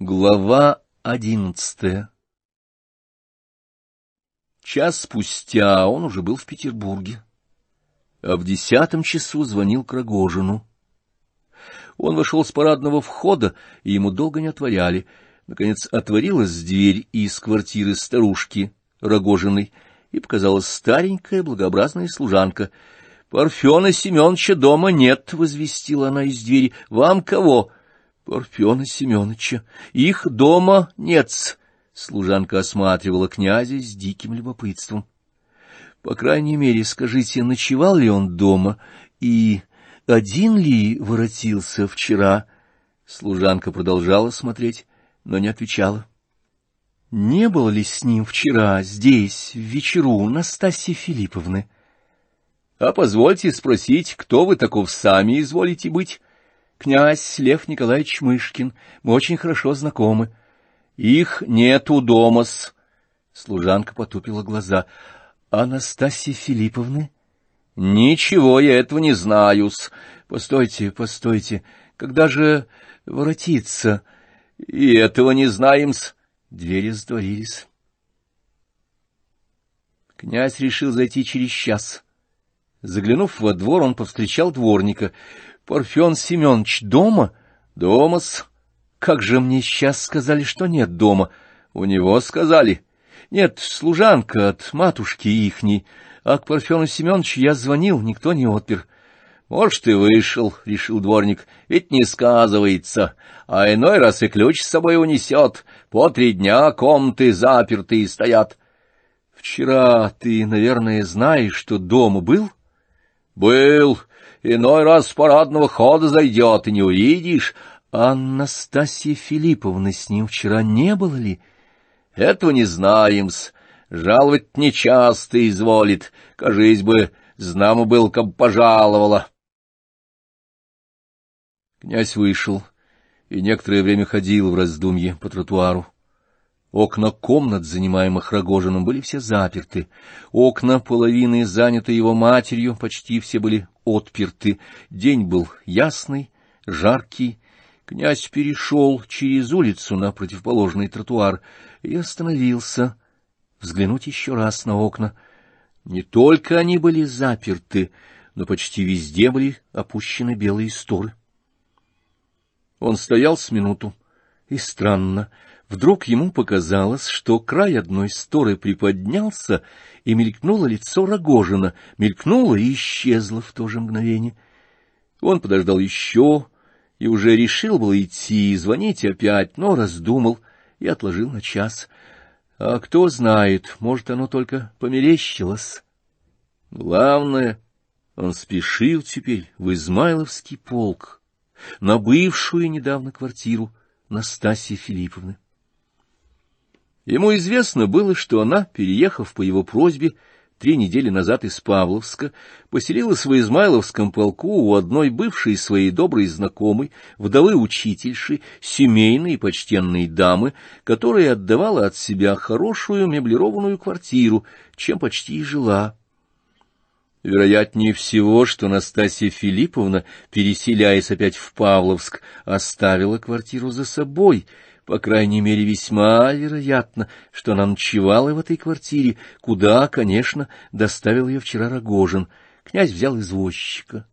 Глава одиннадцатая Час спустя он уже был в Петербурге, а в десятом часу звонил к Рогожину. Он вошел с парадного входа, и ему долго не отворяли. Наконец отворилась дверь из квартиры старушки Рогожиной, и показалась старенькая благообразная служанка. — Парфена Семеновича дома нет, — возвестила она из двери. — Вам кого? — Парфена Семеновича. Их дома нет. Служанка осматривала князя с диким любопытством. — По крайней мере, скажите, ночевал ли он дома и один ли воротился вчера? Служанка продолжала смотреть, но не отвечала. — Не было ли с ним вчера здесь, в вечеру, Настасьи Филипповны? — А позвольте спросить, кто вы таков сами изволите быть? — Князь Лев Николаевич Мышкин. Мы очень хорошо знакомы. — Их нету дома-с. Служанка потупила глаза. — Анастасии Филипповны? — Ничего я этого не знаю-с. Постойте, постойте. Когда же воротиться? — И этого не знаем-с. Двери сдворились. Князь решил зайти через час. Заглянув во двор, он повстречал дворника. — Парфен Семенович дома? — Дома-с. Как же мне сейчас сказали, что нет дома? У него сказали. Нет, служанка от матушки ихней. А к Парфену Семеновичу я звонил, никто не отпер. Может, и вышел, — решил дворник, — ведь не сказывается, а иной раз и ключ с собой унесет. По три дня комнаты запертые стоят. Вчера ты, наверное, знаешь, что дома был? Был. Иной раз с парадного хода зайдет, и не увидишь. Анастасия Филипповна с ним вчера не было ли? Этого не знаем-с. Жаловать нечасто изволит. Кажись бы, знамо был, как пожаловала. Князь вышел и некоторое время ходил в раздумье по тротуару. Окна комнат, занимаемых Рогожиным, были все заперты. Окна половины, заняты его матерью, почти все были отперты. День был ясный, жаркий. Князь перешел через улицу на противоположный тротуар и остановился взглянуть еще раз на окна. Не только они были заперты, но почти везде были опущены белые сторы. Он стоял с минуту, и странно, вдруг ему показалось, что край одной сторы приподнялся, и мелькнуло лицо Рогожина, мелькнуло и исчезло в то же мгновение. Он подождал еще и уже решил было идти и звонить опять, но раздумал и отложил на час. А кто знает, может, оно только померещилось. Главное, он спешил теперь в Измайловский полк, на бывшую недавно квартиру Настасьи Филипповны. Ему известно было, что она, переехав по его просьбе три недели назад из Павловска, поселилась в Измайловском полку у одной бывшей своей доброй знакомой, вдовы учительши, семейной и почтенной дамы, которая отдавала от себя хорошую меблированную квартиру, чем почти и жила. Вероятнее всего, что Настасья Филипповна, переселяясь опять в Павловск, оставила квартиру за собой. По крайней мере, весьма вероятно, что она ночевала в этой квартире, куда, конечно, доставил ее вчера Рогожин. Князь взял извозчика.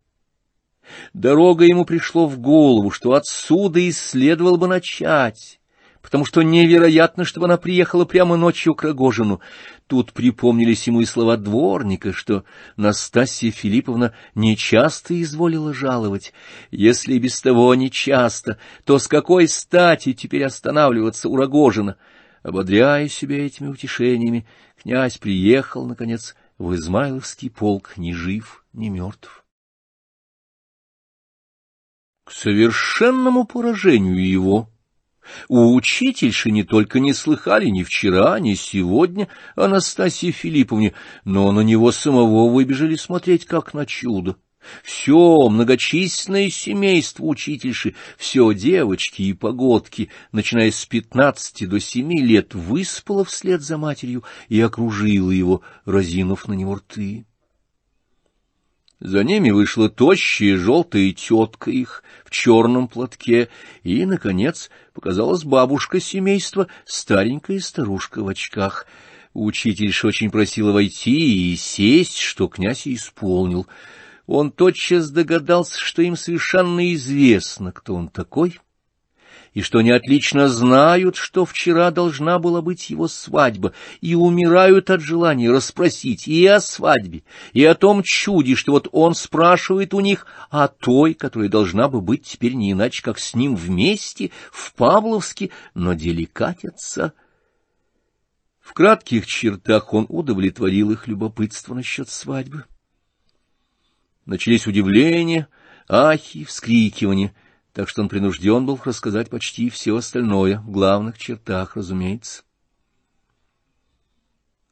Дорога ему пришло в голову, что отсюда и следовало бы начать потому что невероятно, чтобы она приехала прямо ночью к Рогожину. Тут припомнились ему и слова дворника, что Настасья Филипповна нечасто изволила жаловать. Если без того нечасто, то с какой стати теперь останавливаться у Рогожина? Ободряя себя этими утешениями, князь приехал, наконец, в Измайловский полк ни жив, ни мертв. К совершенному поражению его у учительши не только не слыхали ни вчера, ни сегодня Анастасии Филипповне, но на него самого выбежали смотреть как на чудо. Все многочисленное семейство учительши, все девочки и погодки, начиная с пятнадцати до семи лет, выспало вслед за матерью и окружило его, разинув на него рты. За ними вышла тощая желтая тетка их в черном платке, и, наконец, показалась бабушка семейства, старенькая старушка в очках. Учительша очень просила войти и сесть, что князь исполнил. Он тотчас догадался, что им совершенно известно, кто он такой — и что они отлично знают, что вчера должна была быть его свадьба, и умирают от желания расспросить и о свадьбе, и о том чуде, что вот он спрашивает у них о той, которая должна бы быть теперь не иначе, как с ним вместе, в Павловске, но деликатятся. В кратких чертах он удовлетворил их любопытство насчет свадьбы. Начались удивления, ахи, вскрикивания — так что он принужден был рассказать почти все остальное, в главных чертах, разумеется.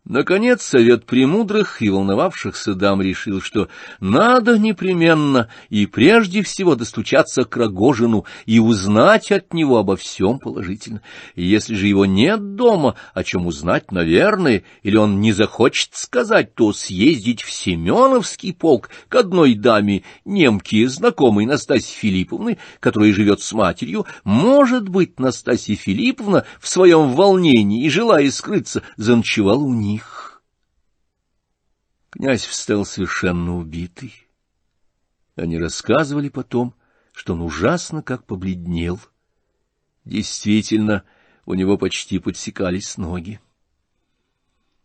Наконец, совет премудрых и волновавшихся дам решил, что надо непременно и прежде всего достучаться к Рогожину и узнать от него обо всем положительно. И если же его нет дома, о чем узнать, наверное, или он не захочет сказать, то съездить в Семеновский полк к одной даме, немке, знакомой Настасьи Филипповны, которая живет с матерью. Может быть, Настасья Филипповна в своем волнении и, желая скрыться, заночевала у них. Князь встал совершенно убитый. Они рассказывали потом, что он ужасно как побледнел. Действительно, у него почти подсекались ноги.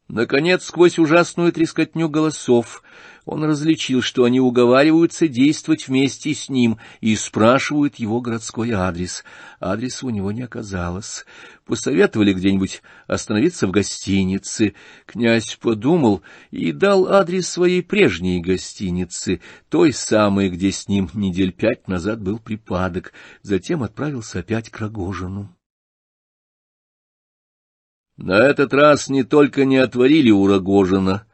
Наконец, сквозь ужасную трескотню голосов, он различил, что они уговариваются действовать вместе с ним и спрашивают его городской адрес. Адреса у него не оказалось. Посоветовали где-нибудь остановиться в гостинице. Князь подумал и дал адрес своей прежней гостиницы, той самой, где с ним недель пять назад был припадок. Затем отправился опять к Рогожину. На этот раз не только не отворили у Рогожина,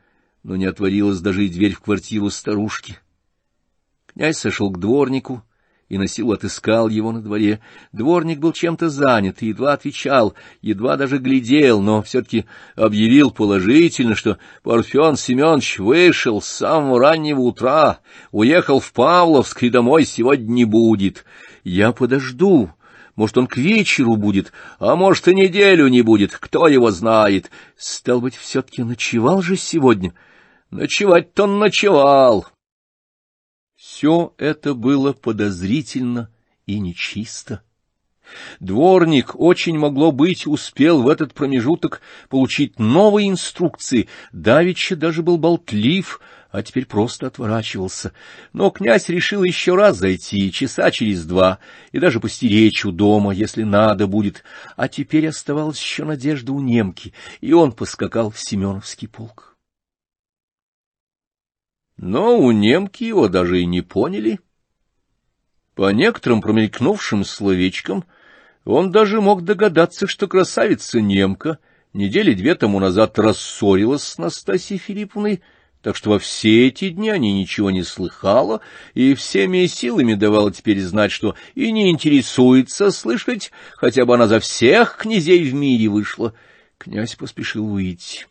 но не отворилась даже и дверь в квартиру старушки. Князь сошел к дворнику и на силу отыскал его на дворе. Дворник был чем-то занят и едва отвечал, едва даже глядел, но все-таки объявил положительно, что Парфен Семенович вышел с самого раннего утра, уехал в Павловск и домой сегодня не будет. Я подожду, может, он к вечеру будет, а может, и неделю не будет, кто его знает. Стал быть, все-таки ночевал же сегодня. Ночевать-то он ночевал. Все это было подозрительно и нечисто. Дворник, очень могло быть, успел в этот промежуток получить новые инструкции, давеча даже был болтлив, а теперь просто отворачивался. Но князь решил еще раз зайти, часа через два, и даже постеречь у дома, если надо будет, а теперь оставалась еще надежда у немки, и он поскакал в Семеновский полк. Но у немки его даже и не поняли. По некоторым промелькнувшим словечкам он даже мог догадаться, что красавица немка недели две тому назад рассорилась с Настасьей Филипповной, так что во все эти дни они ничего не слыхала и всеми силами давала теперь знать, что и не интересуется слышать, хотя бы она за всех князей в мире вышла. Князь поспешил выйти.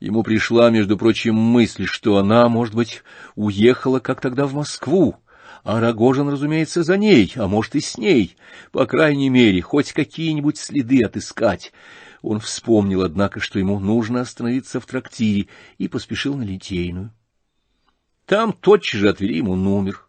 Ему пришла, между прочим, мысль, что она, может быть, уехала, как тогда в Москву, а Рогожин, разумеется, за ней, а может и с ней, по крайней мере, хоть какие-нибудь следы отыскать. Он вспомнил, однако, что ему нужно остановиться в трактире, и поспешил на Литейную. Там тотчас же отвели ему номер.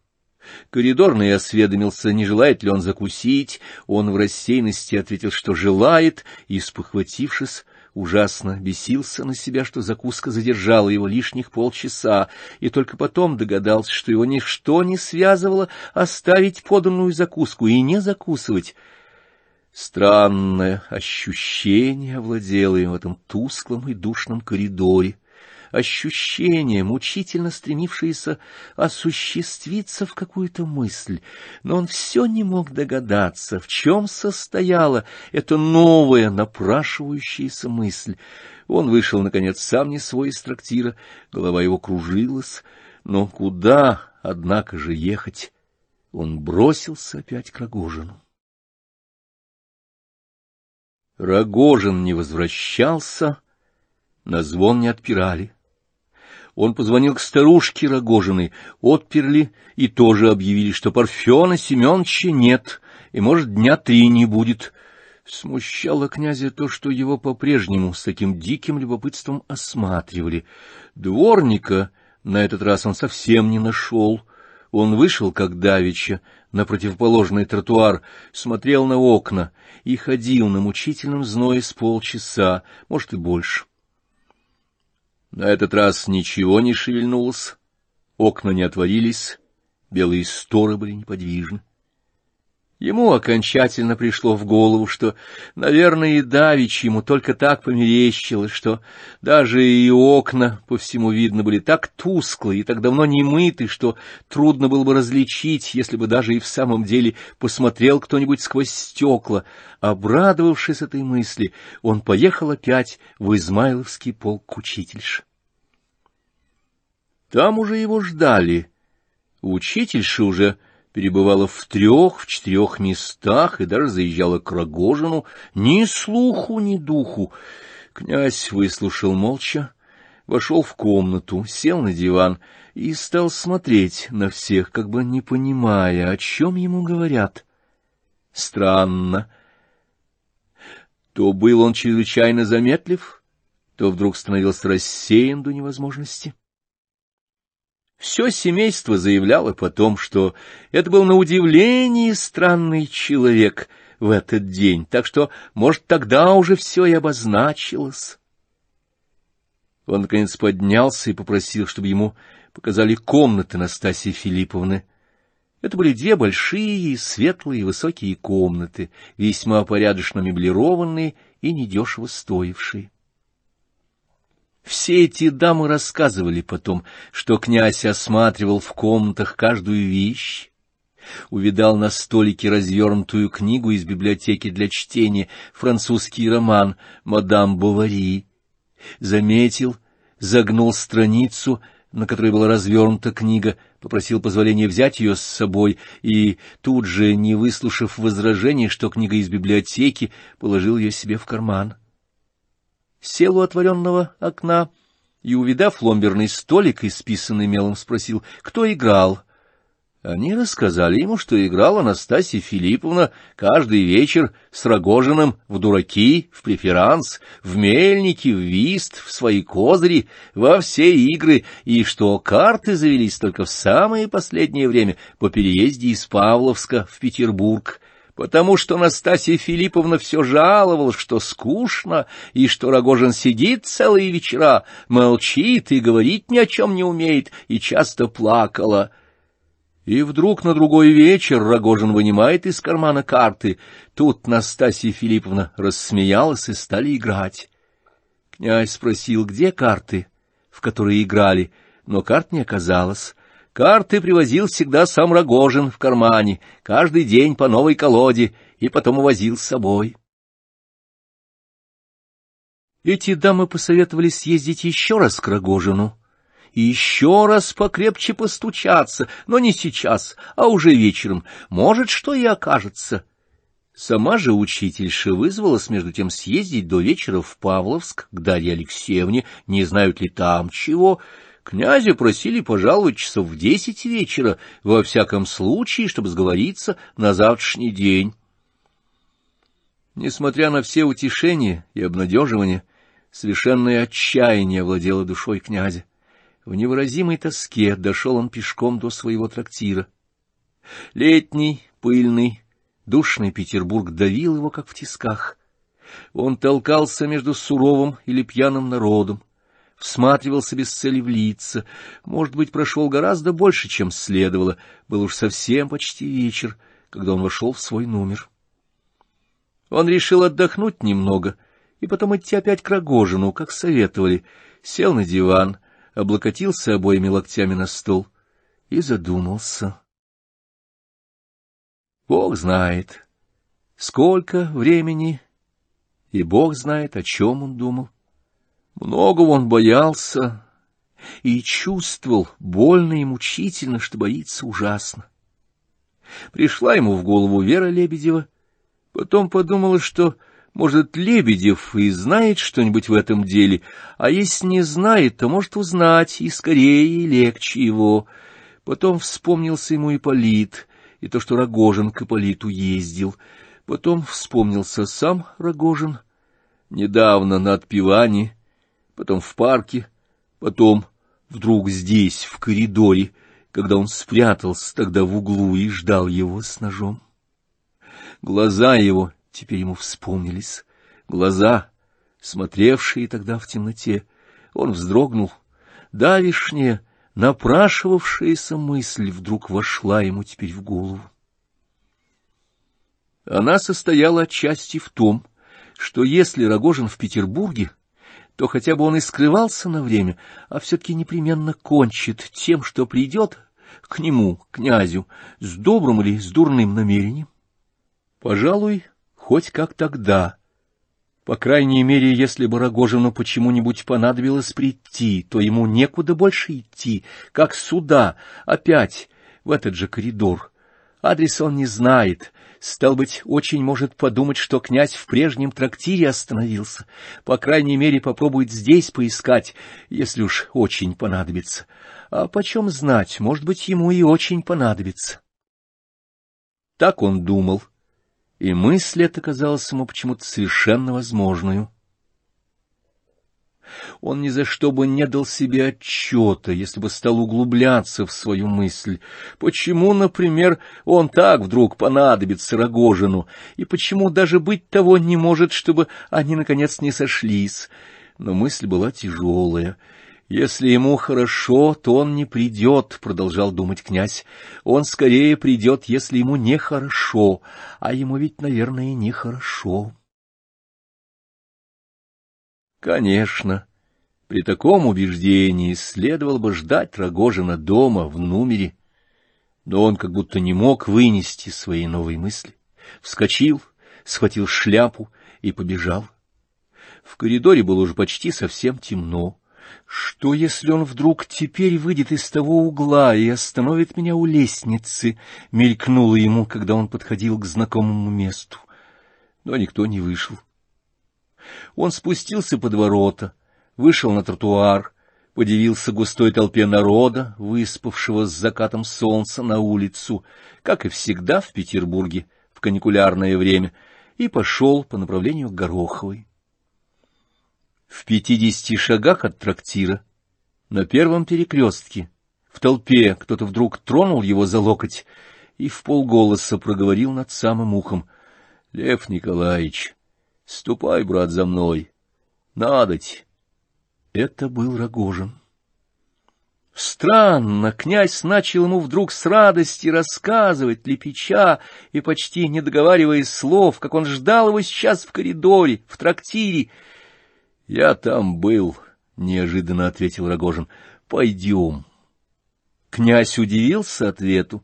Коридорный осведомился, не желает ли он закусить. Он в рассеянности ответил, что желает, и, спохватившись, ужасно бесился на себя, что закуска задержала его лишних полчаса, и только потом догадался, что его ничто не связывало оставить поданную закуску и не закусывать. Странное ощущение овладело им в этом тусклом и душном коридоре, ощущение, мучительно стремившееся осуществиться в какую-то мысль, но он все не мог догадаться, в чем состояла эта новая напрашивающаяся мысль. Он вышел, наконец, сам не свой из трактира, голова его кружилась, но куда, однако же, ехать? Он бросился опять к Рогожину. Рогожин не возвращался, на звон не отпирали. Он позвонил к старушке Рогожиной, отперли и тоже объявили, что Парфена Семеновича нет, и, может, дня три не будет. Смущало князя то, что его по-прежнему с таким диким любопытством осматривали. Дворника на этот раз он совсем не нашел. Он вышел, как давеча, на противоположный тротуар, смотрел на окна и ходил на мучительном зное с полчаса, может, и больше. На этот раз ничего не шевельнулось, окна не отворились, белые сторы были неподвижны. Ему окончательно пришло в голову, что, наверное, и давич ему только так померещилось, что даже и окна по всему видно были так тусклые и так давно не мыты, что трудно было бы различить, если бы даже и в самом деле посмотрел кто-нибудь сквозь стекла. Обрадовавшись этой мысли, он поехал опять в Измайловский полк учительш. Там уже его ждали. Учительша уже перебывала в трех, в четырех местах и даже заезжала к Рогожину, ни слуху, ни духу. Князь выслушал молча, вошел в комнату, сел на диван и стал смотреть на всех, как бы не понимая, о чем ему говорят. Странно. То был он чрезвычайно заметлив, то вдруг становился рассеян до невозможности. Все семейство заявляло потом, что это был на удивление странный человек в этот день, так что, может, тогда уже все и обозначилось. Он, наконец, поднялся и попросил, чтобы ему показали комнаты Настасьи Филипповны. Это были две большие, светлые, высокие комнаты, весьма порядочно меблированные и недешево стоившие. Все эти дамы рассказывали потом, что князь осматривал в комнатах каждую вещь, увидал на столике развернутую книгу из библиотеки для чтения, французский роман «Мадам Бовари», заметил, загнул страницу, на которой была развернута книга, попросил позволения взять ее с собой и, тут же, не выслушав возражений, что книга из библиотеки, положил ее себе в карман сел у отворенного окна и, увидав ломберный столик, исписанный мелом, спросил, кто играл. Они рассказали ему, что играла Анастасия Филипповна каждый вечер с Рогожиным в дураки, в преферанс, в мельники, в вист, в свои козыри, во все игры, и что карты завелись только в самое последнее время по переезде из Павловска в Петербург, потому что Настасья Филипповна все жаловалась, что скучно, и что Рогожин сидит целые вечера, молчит и говорить ни о чем не умеет, и часто плакала. И вдруг на другой вечер Рогожин вынимает из кармана карты. Тут Настасья Филипповна рассмеялась и стали играть. Князь спросил, где карты, в которые играли, но карт не оказалось. Карты привозил всегда сам Рогожин в кармане, каждый день по новой колоде, и потом увозил с собой. Эти дамы посоветовали съездить еще раз к Рогожину и еще раз покрепче постучаться, но не сейчас, а уже вечером, может, что и окажется. Сама же учительша вызвалась между тем съездить до вечера в Павловск к Дарье Алексеевне, не знают ли там чего, Князя просили пожаловать часов в десять вечера, во всяком случае, чтобы сговориться на завтрашний день. Несмотря на все утешения и обнадеживания, совершенное отчаяние овладело душой князя. В невыразимой тоске дошел он пешком до своего трактира. Летний, пыльный, душный Петербург давил его, как в тисках. Он толкался между суровым или пьяным народом, всматривался без цели в лица. Может быть, прошел гораздо больше, чем следовало. Был уж совсем почти вечер, когда он вошел в свой номер. Он решил отдохнуть немного и потом идти опять к Рогожину, как советовали. Сел на диван, облокотился обоими локтями на стол и задумался. Бог знает, сколько времени, и Бог знает, о чем он думал. Многого он боялся и чувствовал больно и мучительно, что боится ужасно. Пришла ему в голову Вера Лебедева, потом подумала, что Может, Лебедев и знает что-нибудь в этом деле, а если не знает, то может узнать и скорее, и легче его. Потом вспомнился ему Ипполит, и то, что Рогожин к Ипполиту ездил. Потом вспомнился сам Рогожин, недавно на отпевании, потом в парке, потом вдруг здесь, в коридоре, когда он спрятался тогда в углу и ждал его с ножом. Глаза его теперь ему вспомнились, глаза, смотревшие тогда в темноте. Он вздрогнул. Давишняя, напрашивавшаяся мысль вдруг вошла ему теперь в голову. Она состояла отчасти в том, что если Рогожин в Петербурге, то хотя бы он и скрывался на время, а все-таки непременно кончит тем, что придет к нему, князю, с добрым или с дурным намерением. Пожалуй, хоть как тогда. По крайней мере, если бы Рогожину почему-нибудь понадобилось прийти, то ему некуда больше идти, как сюда, опять в этот же коридор. Адрес он не знает, Стал быть, очень может подумать, что князь в прежнем трактире остановился. По крайней мере, попробует здесь поискать, если уж очень понадобится. А почем знать, может быть, ему и очень понадобится. Так он думал, и мысль эта казалась ему почему-то совершенно возможную. Он ни за что бы не дал себе отчета, если бы стал углубляться в свою мысль. Почему, например, он так вдруг понадобится Рогожину, и почему даже быть того не может, чтобы они, наконец, не сошлись? Но мысль была тяжелая. «Если ему хорошо, то он не придет», — продолжал думать князь. «Он скорее придет, если ему нехорошо, а ему ведь, наверное, нехорошо». Конечно, при таком убеждении следовало бы ждать Рогожина дома, в номере, но он как будто не мог вынести свои новые мысли. Вскочил, схватил шляпу и побежал. В коридоре было уже почти совсем темно. Что, если он вдруг теперь выйдет из того угла и остановит меня у лестницы? Мелькнуло ему, когда он подходил к знакомому месту. Но никто не вышел. Он спустился под ворота, вышел на тротуар, подивился густой толпе народа, выспавшего с закатом солнца на улицу, как и всегда в Петербурге в каникулярное время, и пошел по направлению к Гороховой. В пятидесяти шагах от трактира, на первом перекрестке, в толпе кто-то вдруг тронул его за локоть и в полголоса проговорил над самым ухом. — Лев Николаевич, Ступай, брат, за мной. Надоть. Это был Рогожин. Странно, князь начал ему вдруг с радости рассказывать, лепеча и почти не договаривая слов, как он ждал его сейчас в коридоре, в трактире. — Я там был, — неожиданно ответил Рогожин. — Пойдем. Князь удивился ответу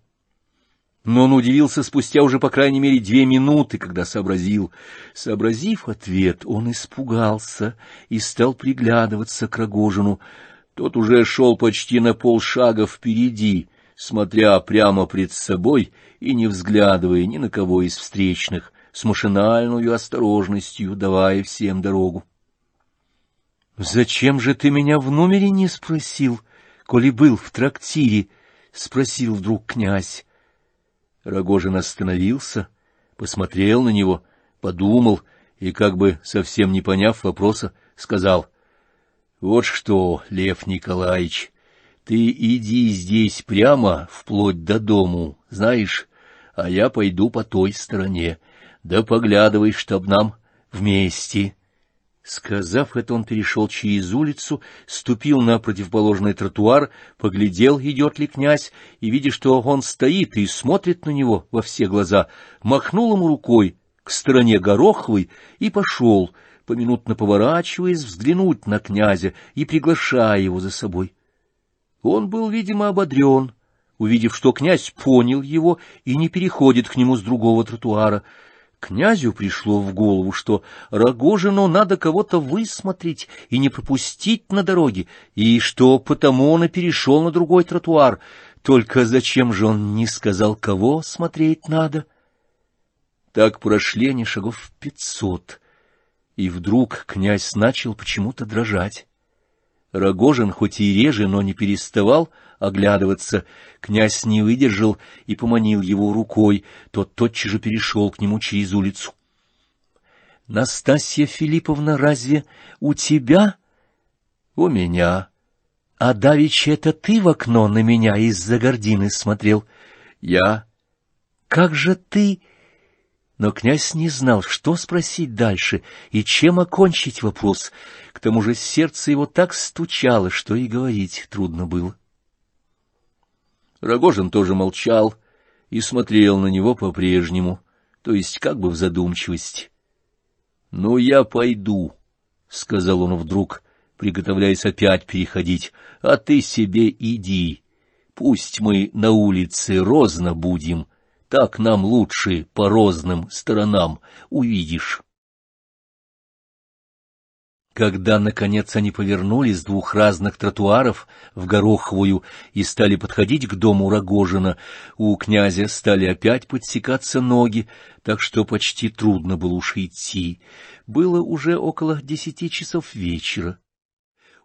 но он удивился спустя уже, по крайней мере, две минуты, когда сообразил. Сообразив ответ, он испугался и стал приглядываться к Рогожину. Тот уже шел почти на полшага впереди, смотря прямо пред собой и не взглядывая ни на кого из встречных, с машинальной осторожностью давая всем дорогу. — Зачем же ты меня в номере не спросил, коли был в трактире? — спросил вдруг князь. Рогожин остановился, посмотрел на него, подумал и, как бы совсем не поняв вопроса, сказал, — Вот что, Лев Николаевич, ты иди здесь прямо, вплоть до дому, знаешь, а я пойду по той стороне, да поглядывай, чтоб нам вместе Сказав это, он перешел через улицу, ступил на противоположный тротуар, поглядел, идет ли князь, и, видя, что он стоит и смотрит на него во все глаза, махнул ему рукой к стороне Гороховой и пошел, поминутно поворачиваясь, взглянуть на князя и приглашая его за собой. Он был, видимо, ободрен, увидев, что князь понял его и не переходит к нему с другого тротуара, Князю пришло в голову, что Рогожину надо кого-то высмотреть и не пропустить на дороге, и что потому он и перешел на другой тротуар. Только зачем же он не сказал, кого смотреть надо? Так прошли они шагов пятьсот, и вдруг князь начал почему-то дрожать. Рогожин хоть и реже, но не переставал оглядываться. Князь не выдержал и поманил его рукой. Тот тотчас же перешел к нему через улицу. — Настасья Филипповна, разве у тебя? — У меня. — А давеча это ты в окно на меня из-за гордины смотрел? — Я. — Как же ты... Но князь не знал, что спросить дальше и чем окончить вопрос. К тому же сердце его так стучало, что и говорить трудно было. Рогожин тоже молчал и смотрел на него по-прежнему, то есть как бы в задумчивости. — Ну, я пойду, — сказал он вдруг, приготовляясь опять переходить, — а ты себе иди. Пусть мы на улице розно будем, так нам лучше по розным сторонам увидишь. Когда, наконец, они повернулись с двух разных тротуаров в Гороховую и стали подходить к дому Рогожина, у князя стали опять подсекаться ноги, так что почти трудно было уж идти. Было уже около десяти часов вечера.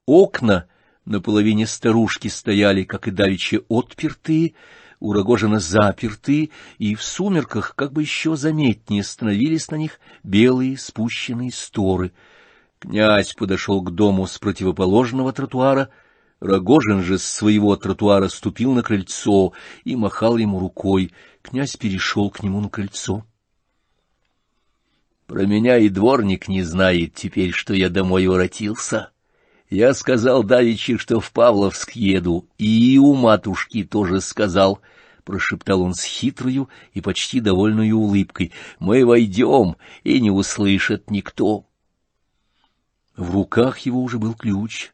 Окна на половине старушки стояли, как и давеча, отпертые, у Рогожина заперты, и в сумерках как бы еще заметнее становились на них белые спущенные сторы. Князь подошел к дому с противоположного тротуара, Рогожин же с своего тротуара ступил на крыльцо и махал ему рукой. Князь перешел к нему на крыльцо. — Про меня и дворник не знает теперь, что я домой воротился. Я сказал давеча, что в Павловск еду, и у матушки тоже сказал, — прошептал он с хитрою и почти довольной улыбкой. — Мы войдем, и не услышит никто. В руках его уже был ключ.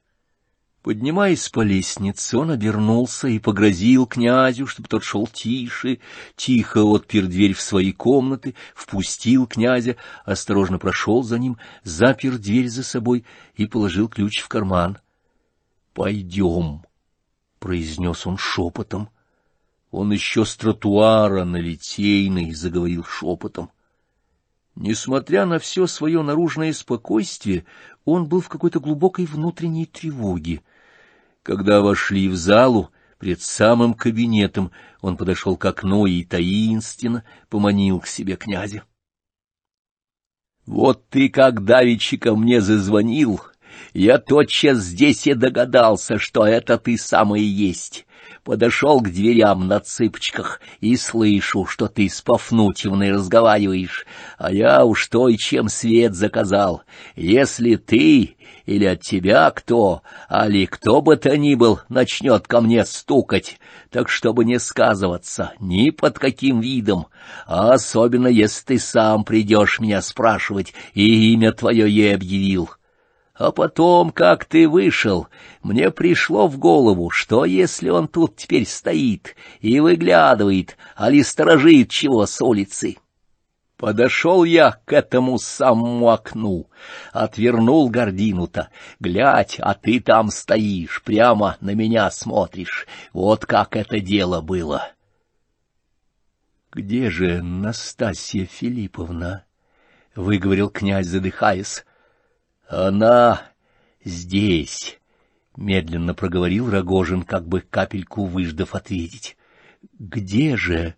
Поднимаясь по лестнице, он обернулся и погрозил князю, чтобы тот шел тише, тихо отпер дверь в свои комнаты, впустил князя, осторожно прошел за ним, запер дверь за собой и положил ключ в карман. — Пойдем, — произнес он шепотом. Он еще с тротуара на Литейной заговорил шепотом. Несмотря на все свое наружное спокойствие, он был в какой-то глубокой внутренней тревоге. Когда вошли в залу, пред самым кабинетом, он подошел к окну и таинственно поманил к себе князя. — Вот ты как давеча ко мне зазвонил, я тотчас здесь и догадался, что это ты самый есть подошел к дверям на цыпочках и слышу, что ты с Пафнутьевной разговариваешь, а я уж той, чем свет заказал. Если ты или от тебя кто, али кто бы то ни был, начнет ко мне стукать, так чтобы не сказываться ни под каким видом, а особенно если ты сам придешь меня спрашивать и имя твое ей объявил». А потом, как ты вышел, мне пришло в голову, что если он тут теперь стоит и выглядывает, али сторожит чего с улицы. Подошел я к этому самому окну, отвернул гордину-то. Глядь, а ты там стоишь, прямо на меня смотришь. Вот как это дело было. — Где же Настасья Филипповна? — выговорил князь, задыхаясь. Она здесь, — медленно проговорил Рогожин, как бы капельку выждав ответить. — Где же?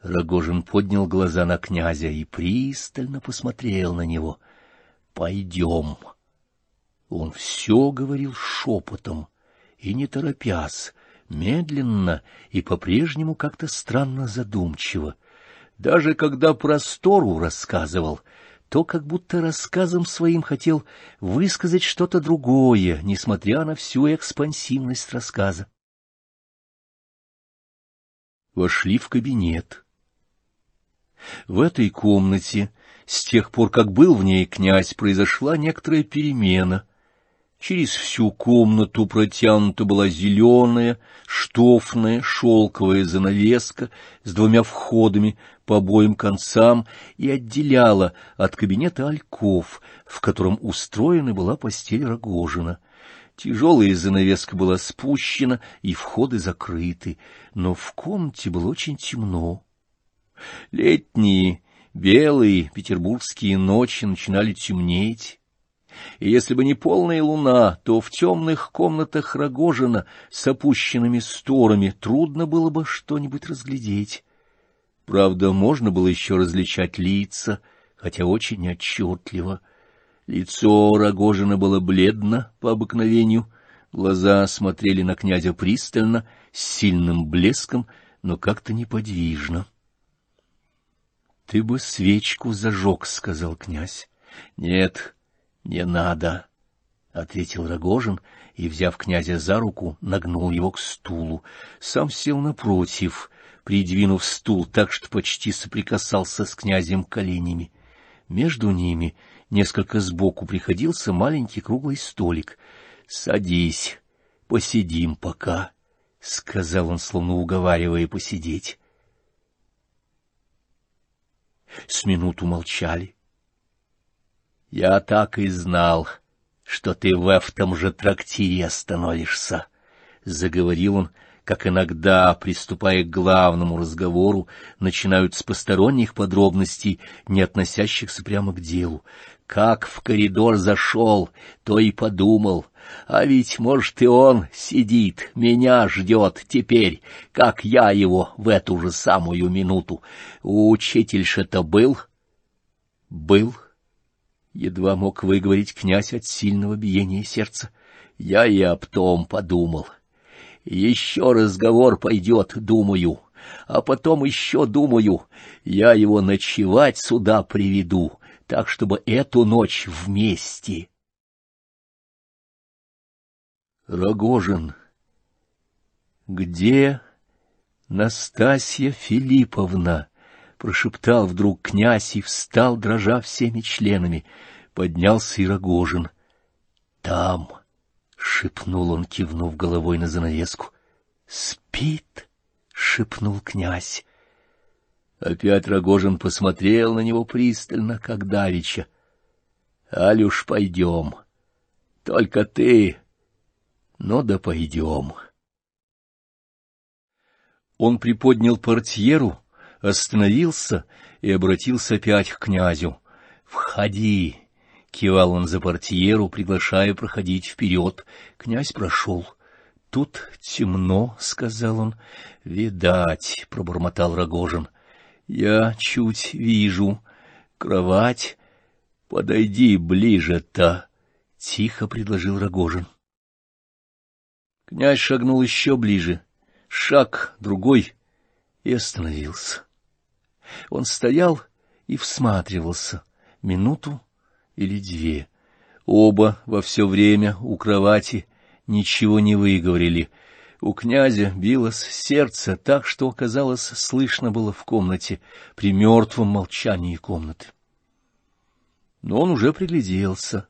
Рогожин поднял глаза на князя и пристально посмотрел на него. — Пойдем. Он все говорил шепотом и не торопясь, медленно и по-прежнему как-то странно задумчиво. Даже когда простору рассказывал, то как будто рассказом своим хотел высказать что-то другое, несмотря на всю экспансивность рассказа. Вошли в кабинет. В этой комнате, с тех пор, как был в ней князь, произошла некоторая перемена — Через всю комнату протянута была зеленая, штофная, шелковая занавеска с двумя входами по обоим концам и отделяла от кабинета альков, в котором устроена была постель Рогожина. Тяжелая занавеска была спущена, и входы закрыты, но в комнате было очень темно. Летние Белые петербургские ночи начинали темнеть, и если бы не полная луна, то в темных комнатах Рогожина с опущенными сторами трудно было бы что-нибудь разглядеть. Правда, можно было еще различать лица, хотя очень отчетливо. Лицо Рогожина было бледно по обыкновению, глаза смотрели на князя пристально, с сильным блеском, но как-то неподвижно. — Ты бы свечку зажег, — сказал князь. — Нет, не надо, — ответил Рогожин и, взяв князя за руку, нагнул его к стулу. Сам сел напротив, придвинув стул так, что почти соприкасался с князем коленями. Между ними, несколько сбоку, приходился маленький круглый столик. — Садись, посидим пока, — сказал он, словно уговаривая посидеть. С минуту молчали. — Я так и знал, что ты в этом же трактире остановишься, — заговорил он, как иногда, приступая к главному разговору, начинают с посторонних подробностей, не относящихся прямо к делу. Как в коридор зашел, то и подумал, а ведь, может, и он сидит, меня ждет теперь, как я его в эту же самую минуту. Учитель-то был? Был. Едва мог выговорить князь от сильного биения сердца. Я и об том подумал. Еще разговор пойдет, думаю, а потом еще думаю, я его ночевать сюда приведу, так, чтобы эту ночь вместе Рогожин. Где Настасья Филипповна? прошептал вдруг князь и встал, дрожа всеми членами. Поднялся и Рогожин. Там, шепнул он, кивнув головой на занавеску. Спит, шепнул князь. Опять Рогожин посмотрел на него пристально, как давеча. Алюш, пойдем. Только ты ну да пойдем. Он приподнял портьеру, остановился и обратился опять к князю. «Входи!» — кивал он за портьеру, приглашая проходить вперед. Князь прошел. «Тут темно», — сказал он. «Видать», — пробормотал Рогожин. «Я чуть вижу. Кровать. Подойди ближе-то», — тихо предложил Рогожин. Князь шагнул еще ближе, шаг, другой, и остановился. Он стоял и всматривался минуту или две. Оба во все время у кровати ничего не выговорили. У князя билось сердце так, что, казалось, слышно было в комнате при мертвом молчании комнаты. Но он уже пригляделся,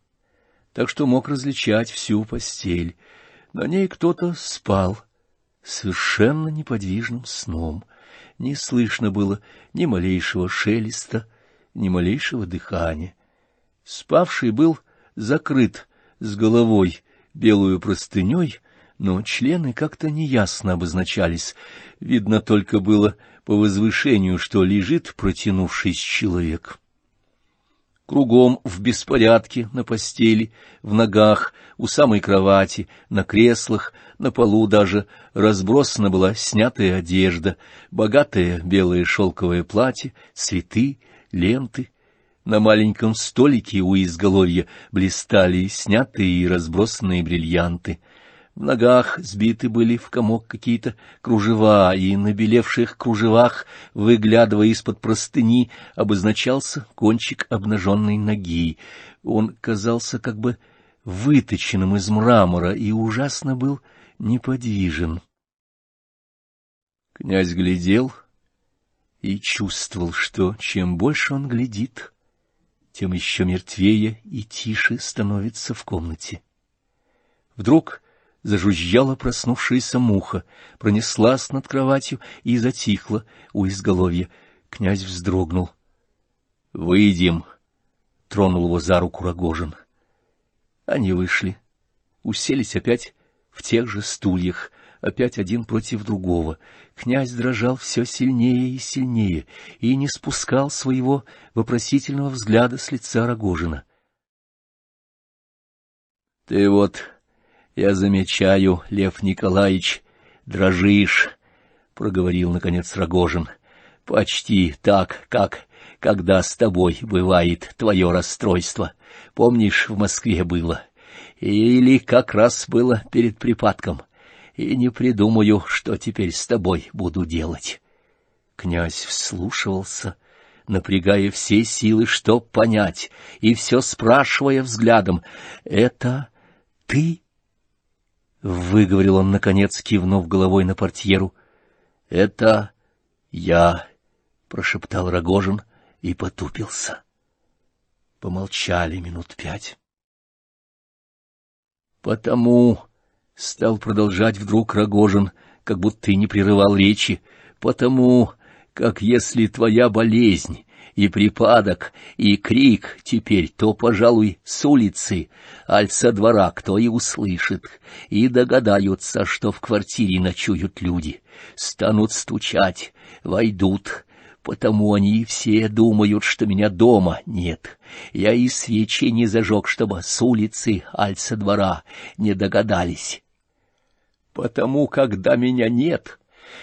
так что мог различать всю постель — на ней кто-то спал совершенно неподвижным сном. Не слышно было ни малейшего шелеста, ни малейшего дыхания. Спавший был закрыт с головой белую простыней, но члены как-то неясно обозначались. Видно только было по возвышению, что лежит протянувшись человек. Кругом в беспорядке, на постели, в ногах, у самой кровати, на креслах, на полу даже разбросана была снятая одежда, богатое белое шелковое платье, цветы, ленты. На маленьком столике у изголовья блистали снятые и разбросанные бриллианты — в ногах сбиты были в комок какие-то кружева, и на белевших кружевах, выглядывая из-под простыни, обозначался кончик обнаженной ноги. Он казался как бы выточенным из мрамора и ужасно был неподвижен. Князь глядел и чувствовал, что чем больше он глядит, тем еще мертвее и тише становится в комнате. Вдруг зажужжала проснувшаяся муха, пронеслась над кроватью и затихла у изголовья. Князь вздрогнул. — Выйдем, — тронул его за руку Рогожин. Они вышли, уселись опять в тех же стульях. Опять один против другого. Князь дрожал все сильнее и сильнее и не спускал своего вопросительного взгляда с лица Рогожина. — Ты вот, я замечаю, Лев Николаевич, дрожишь, — проговорил, наконец, Рогожин. — Почти так, как когда с тобой бывает твое расстройство. Помнишь, в Москве было? Или как раз было перед припадком? И не придумаю, что теперь с тобой буду делать. Князь вслушивался, напрягая все силы, чтоб понять, и все спрашивая взглядом. — Это ты? — выговорил он, наконец, кивнув головой на портьеру. — Это я, — прошептал Рогожин, — и потупился. Помолчали минут пять. Потому, — стал продолжать вдруг Рогожин, как будто и не прерывал речи, — потому, как если твоя болезнь и припадок, и крик теперь, то, пожалуй, с улицы, аль со двора кто и услышит, и догадаются, что в квартире ночуют люди, станут стучать, войдут, потому они все думают, что меня дома нет. Я и свечи не зажег, чтобы с улицы аль со двора не догадались. Потому, когда меня нет,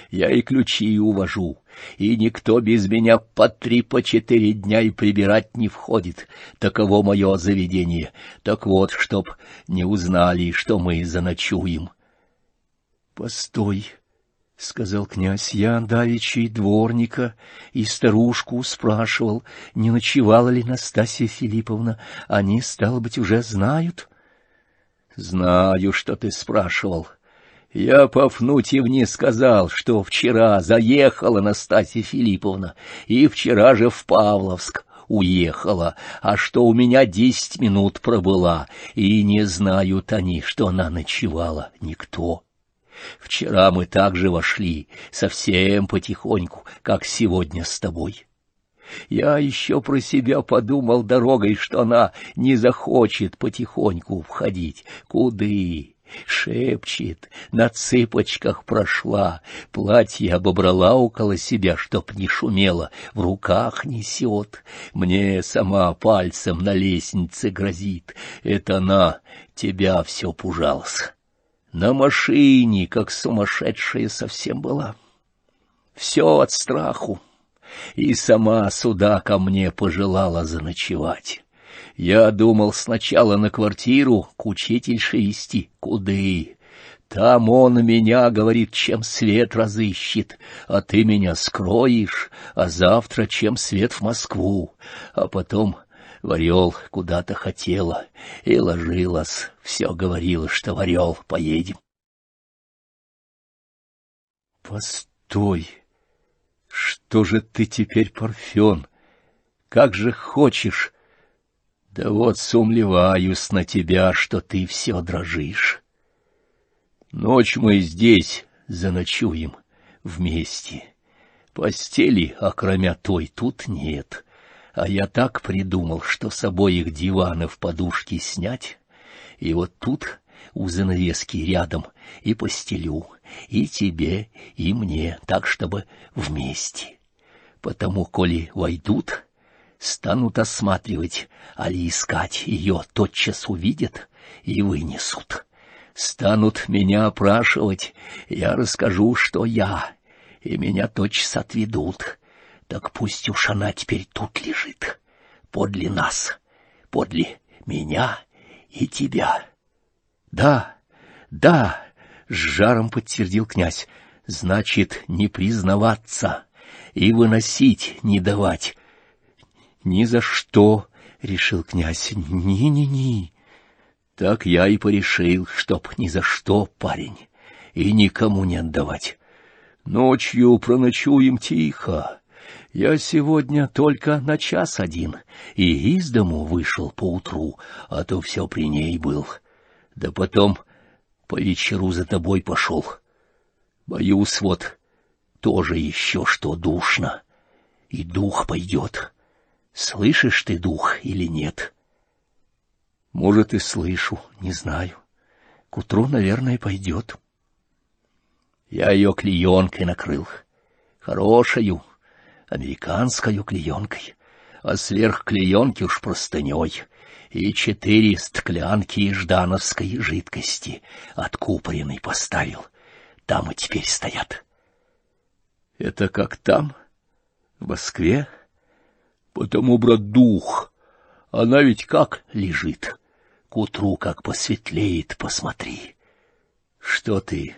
я и ключи увожу, и никто без меня по три, по четыре дня и прибирать не входит. Таково мое заведение. Так вот, чтоб не узнали, что мы заночуем. — Постой! — сказал князь, — я давичий дворника и старушку спрашивал, не ночевала ли Настасья Филипповна. Они, стало быть, уже знают? — Знаю, что ты спрашивал. Я Пафнутьевне сказал, что вчера заехала Настасья Филипповна, и вчера же в Павловск уехала, а что у меня десять минут пробыла, и не знают они, что она ночевала, никто. Вчера мы также вошли, совсем потихоньку, как сегодня с тобой. Я еще про себя подумал дорогой, что она не захочет потихоньку входить. Куды? Шепчет, на цыпочках прошла, платье обобрала около себя, чтоб не шумело, в руках несет. Мне сама пальцем на лестнице грозит. Это она тебя все пужалась на машине, как сумасшедшая совсем была. Все от страху, и сама сюда ко мне пожелала заночевать. Я думал сначала на квартиру к учительше вести, куды. Там он меня, говорит, чем свет разыщет, а ты меня скроешь, а завтра чем свет в Москву, а потом в Орел куда-то хотела и ложилась, все говорила, что в Орел поедем. Постой, что же ты теперь, Парфен? Как же хочешь? Да вот сумлеваюсь на тебя, что ты все дрожишь. Ночь мы здесь заночуем вместе. Постели, окромя той, тут нет. А я так придумал, что с обоих диванов подушки снять, и вот тут у занавески рядом и постелю, и тебе, и мне, так, чтобы вместе. Потому, коли войдут, станут осматривать, али искать ее, тотчас увидят и вынесут. Станут меня опрашивать, я расскажу, что я, и меня тотчас отведут. Так пусть уж она теперь тут лежит, подле нас, подле меня и тебя. Да, да, с жаром подтвердил князь. Значит, не признаваться и выносить не давать. Ни за что, решил князь. Ни-ни-ни. Так я и порешил, чтоб ни за что, парень, и никому не отдавать. Ночью проночуем тихо, я сегодня только на час один, и из дому вышел поутру, а то все при ней был. Да потом по вечеру за тобой пошел. Боюсь, вот тоже еще что душно, и дух пойдет. Слышишь ты дух или нет? Может, и слышу, не знаю. К утру, наверное, пойдет. Я ее клеенкой накрыл, хорошую, американскую клеенкой, а сверх клеенки уж простыней и четыре стклянки ждановской жидкости откупоренной поставил. Там и теперь стоят. — Это как там? В Москве? Потому, брат, дух. Она ведь как лежит? К утру как посветлеет, посмотри. Что ты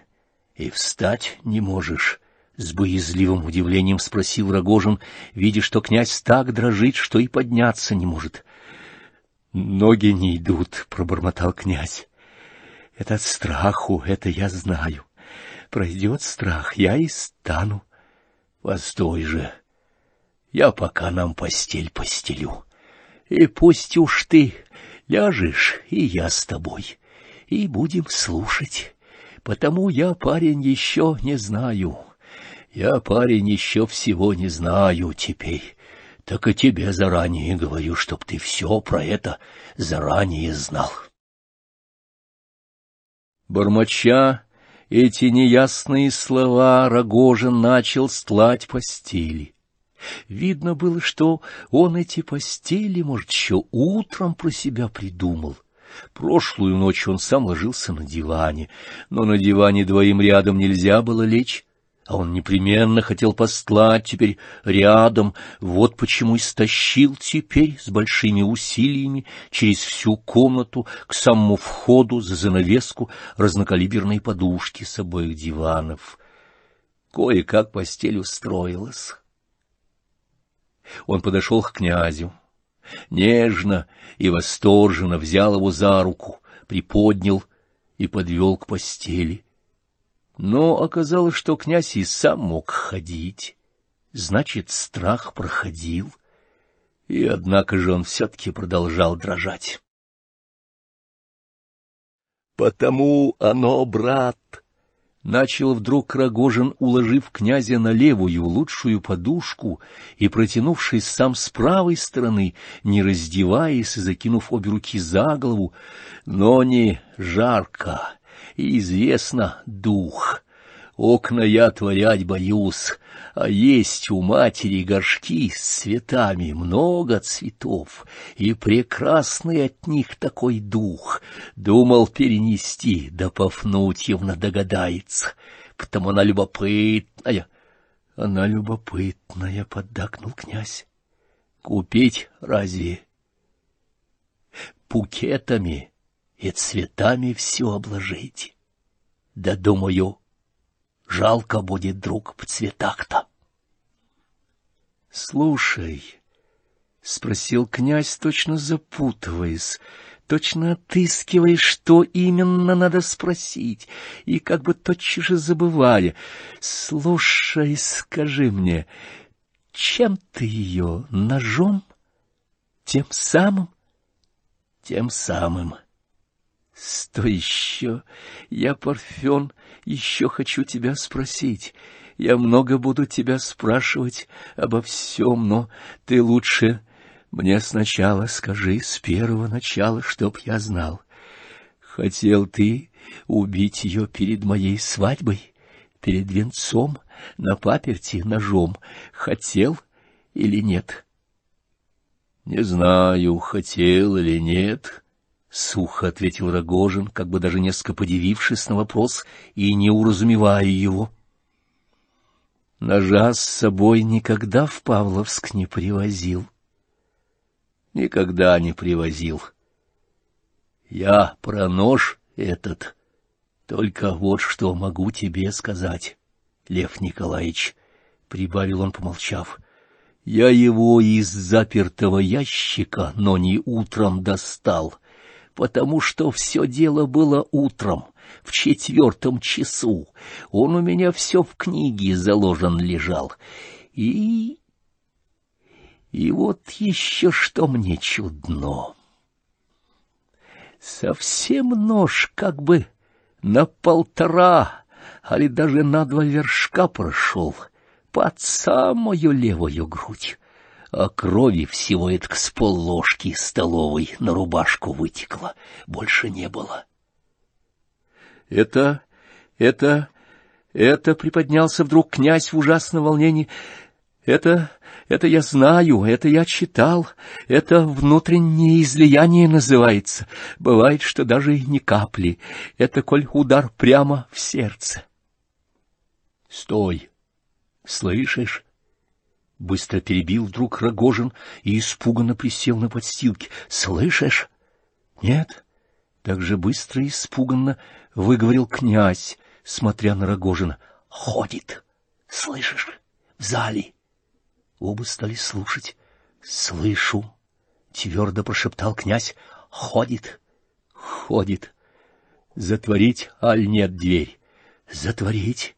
и встать не можешь? С боязливым удивлением спросил Рогожин, видя, что князь так дрожит, что и подняться не может. Ноги не идут, пробормотал князь. Это от страху, это я знаю. Пройдет страх, я и стану. Постой же. Я пока нам постель постелю. И пусть уж ты ляжешь, и я с тобой, и будем слушать. Потому я, парень, еще не знаю. Я, парень, еще всего не знаю теперь. Так и тебе заранее говорю, чтоб ты все про это заранее знал. Бормоча эти неясные слова, Рогожин начал стлать постели. Видно было, что он эти постели, может, еще утром про себя придумал. Прошлую ночь он сам ложился на диване, но на диване двоим рядом нельзя было лечь а он непременно хотел постлать теперь рядом, вот почему и стащил теперь с большими усилиями через всю комнату к самому входу за занавеску разнокалиберные подушки с обоих диванов. Кое-как постель устроилась. Он подошел к князю, нежно и восторженно взял его за руку, приподнял и подвел к постели — но оказалось, что князь и сам мог ходить, значит, страх проходил, и однако же он все-таки продолжал дрожать. «Потому оно, брат!» — начал вдруг Рогожин, уложив князя на левую лучшую подушку и протянувшись сам с правой стороны, не раздеваясь и закинув обе руки за голову, но не жарко и известно дух. Окна я отворять боюсь, а есть у матери горшки с цветами, много цветов, и прекрасный от них такой дух. Думал перенести, да Пафнутьевна догадается, потому она любопытная. Она любопытная, — поддакнул князь. Купить разве? Пукетами и цветами все обложите. Да, думаю, жалко будет друг в цветах-то. — Слушай, — спросил князь, точно запутываясь, точно отыскивая, что именно надо спросить, и как бы тотчас же забывая. — Слушай, скажи мне, чем ты ее, ножом? Тем самым? Тем самым. — Стой еще, я Парфен, еще хочу тебя спросить. Я много буду тебя спрашивать обо всем, но ты лучше мне сначала скажи с первого начала, чтоб я знал. Хотел ты убить ее перед моей свадьбой, перед венцом, на паперти ножом? Хотел или нет? Не знаю, хотел или нет, — сухо ответил Рогожин, как бы даже несколько подивившись на вопрос и не уразумевая его. Ножа с собой никогда в Павловск не привозил. Никогда не привозил. Я про нож этот только вот что могу тебе сказать, Лев Николаевич, — прибавил он, помолчав. Я его из запертого ящика, но не утром достал — потому что все дело было утром, в четвертом часу. Он у меня все в книге заложен лежал. И... И вот еще что мне чудно. Совсем нож как бы на полтора, али даже на два вершка прошел, под самую левую грудь а крови всего это с полложки столовой на рубашку вытекло, больше не было. — Это... это... Это приподнялся вдруг князь в ужасном волнении. Это... это я знаю, это я читал, это внутреннее излияние называется. Бывает, что даже и не капли. Это, коль удар прямо в сердце. Стой! Слышишь? Быстро перебил вдруг Рогожин и испуганно присел на подстилке. Слышишь? Нет? Так же быстро и испуганно выговорил князь, смотря на Рогожина. Ходит. Слышишь? В зале. Оба стали слушать. Слышу. Твердо прошептал князь. Ходит. Ходит. Затворить, аль нет дверь? Затворить.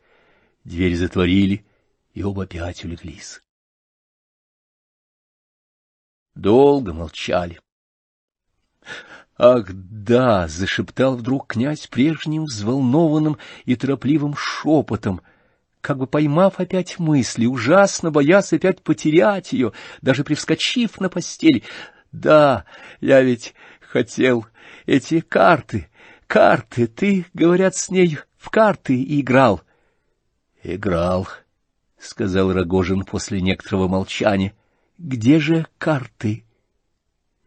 Дверь затворили, и оба опять улеглись. Долго молчали. «Ах, да!» — зашептал вдруг князь прежним взволнованным и торопливым шепотом, как бы поймав опять мысли, ужасно боясь опять потерять ее, даже привскочив на постель. «Да, я ведь хотел эти карты, карты, ты, говорят, с ней в карты играл». «Играл», — сказал Рогожин после некоторого молчания. «Где же карты?»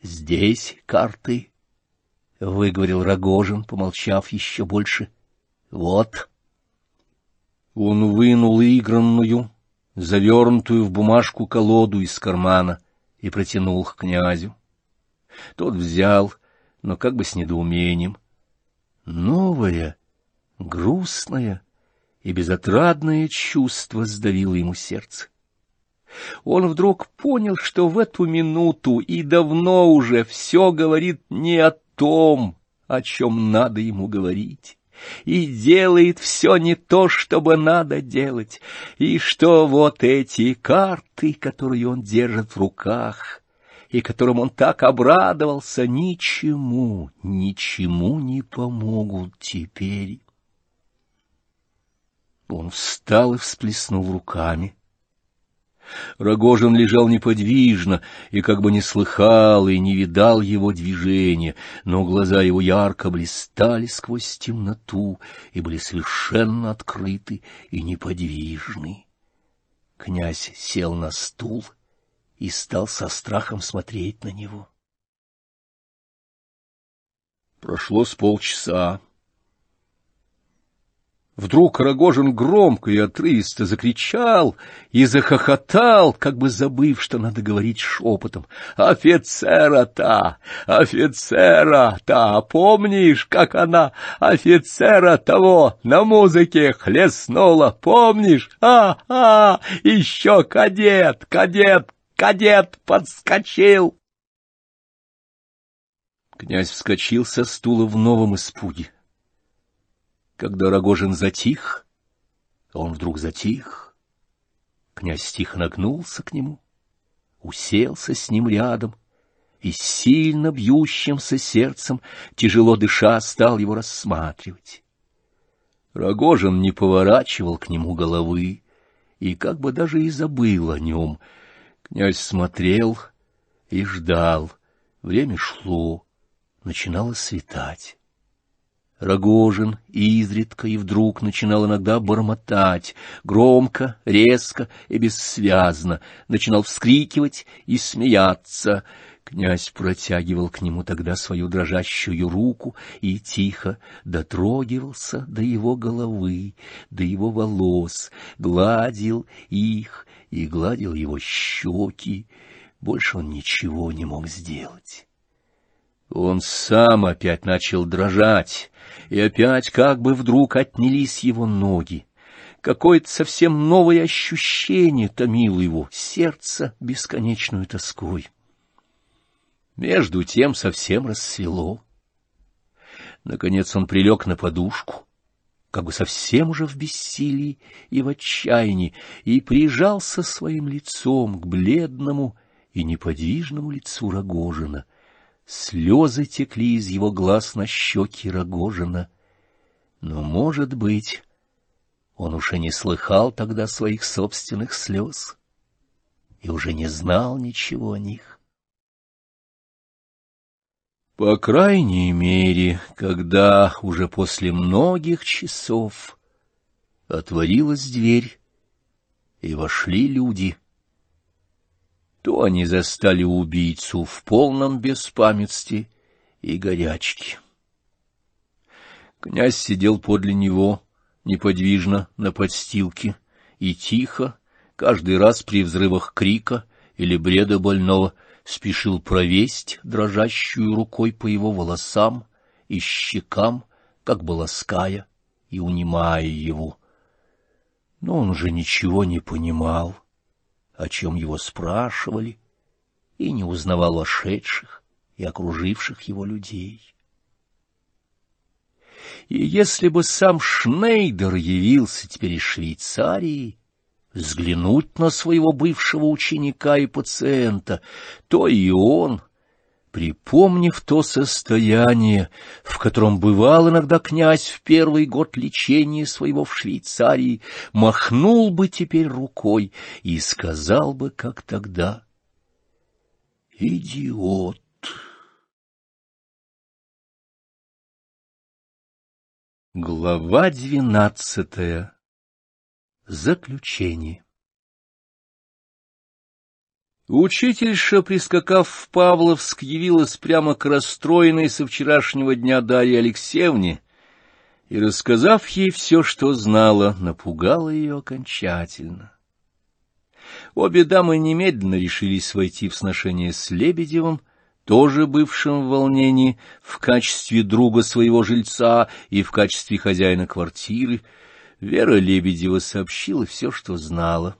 «Здесь карты», — выговорил Рогожин, помолчав еще больше. «Вот». Он вынул игранную, завернутую в бумажку колоду из кармана и протянул к князю. Тот взял, но как бы с недоумением. Новая, грустная, и безотрадное чувство сдавило ему сердце. Он вдруг понял, что в эту минуту и давно уже все говорит не о том, о чем надо ему говорить, и делает все не то, чтобы надо делать, и что вот эти карты, которые он держит в руках, и которым он так обрадовался, ничему, ничему не помогут теперь. Он встал и всплеснул руками. Рогожин лежал неподвижно и как бы не слыхал и не видал его движения, но глаза его ярко блистали сквозь темноту и были совершенно открыты и неподвижны. Князь сел на стул и стал со страхом смотреть на него. Прошло с полчаса. Вдруг Рогожин громко и отрывисто закричал и захохотал, как бы забыв, что надо говорить шепотом. «Офицера-то! Офицера-то! Помнишь, как она офицера того на музыке хлестнула? Помнишь? А-а! Еще кадет! Кадет! Кадет подскочил!» Князь вскочил со стула в новом испуге. Когда Рогожин затих, он вдруг затих. Князь тихо нагнулся к нему, уселся с ним рядом и сильно бьющимся сердцем, тяжело дыша, стал его рассматривать. Рогожин не поворачивал к нему головы и как бы даже и забыл о нем. Князь смотрел и ждал. Время шло, начинало светать. Рогожин изредка и вдруг начинал иногда бормотать, громко, резко и бессвязно, начинал вскрикивать и смеяться. Князь протягивал к нему тогда свою дрожащую руку и тихо дотрогивался до его головы, до его волос, гладил их и гладил его щеки. Больше он ничего не мог сделать. Он сам опять начал дрожать, и опять как бы вдруг отнялись его ноги. Какое-то совсем новое ощущение томило его, сердце бесконечную тоской. Между тем совсем рассвело. Наконец он прилег на подушку, как бы совсем уже в бессилии и в отчаянии, и прижался своим лицом к бледному и неподвижному лицу Рогожина — Слезы текли из его глаз на щеки Рогожина. Но, может быть, он уже не слыхал тогда своих собственных слез и уже не знал ничего о них. По крайней мере, когда уже после многих часов отворилась дверь, и вошли люди. То они застали убийцу в полном беспамятстве и горячке. Князь сидел подле него, неподвижно на подстилке, и тихо, каждый раз при взрывах крика или бреда больного, спешил провесть дрожащую рукой по его волосам и щекам, как бы лаская и унимая его. Но он уже ничего не понимал, о чем его спрашивали, и не узнавал вошедших и окруживших его людей. И если бы сам Шнейдер явился теперь из Швейцарии, взглянуть на своего бывшего ученика и пациента, то и он, припомнив то состояние, в котором бывал иногда князь в первый год лечения своего в Швейцарии, махнул бы теперь рукой и сказал бы, как тогда, «Идиот!» Глава двенадцатая Заключение Учительша, прискакав в Павловск, явилась прямо к расстроенной со вчерашнего дня Дарье Алексеевне и, рассказав ей все, что знала, напугала ее окончательно. Обе дамы немедленно решились войти в сношение с Лебедевым, тоже бывшим в волнении, в качестве друга своего жильца и в качестве хозяина квартиры, Вера Лебедева сообщила все, что знала.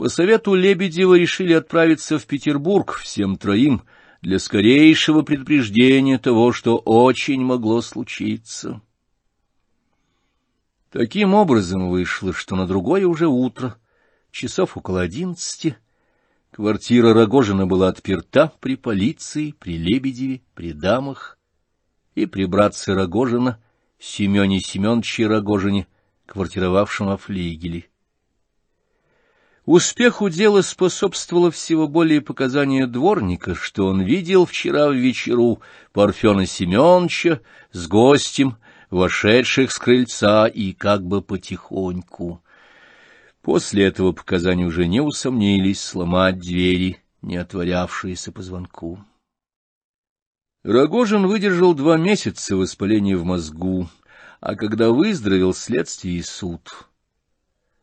По совету Лебедева решили отправиться в Петербург всем троим для скорейшего предупреждения того, что очень могло случиться. Таким образом вышло, что на другое уже утро, часов около одиннадцати, квартира Рогожина была отперта при полиции, при Лебедеве, при дамах, и при братце Рогожина — Семене Семеновиче Рогожине, квартировавшем во флигеле. Успеху дела способствовало всего более показания дворника, что он видел вчера в вечеру Парфена Семеновича с гостем, вошедших с крыльца и как бы потихоньку. После этого показания уже не усомнились сломать двери, не отворявшиеся по звонку. Рогожин выдержал два месяца воспаления в мозгу, а когда выздоровел, следствие и суд.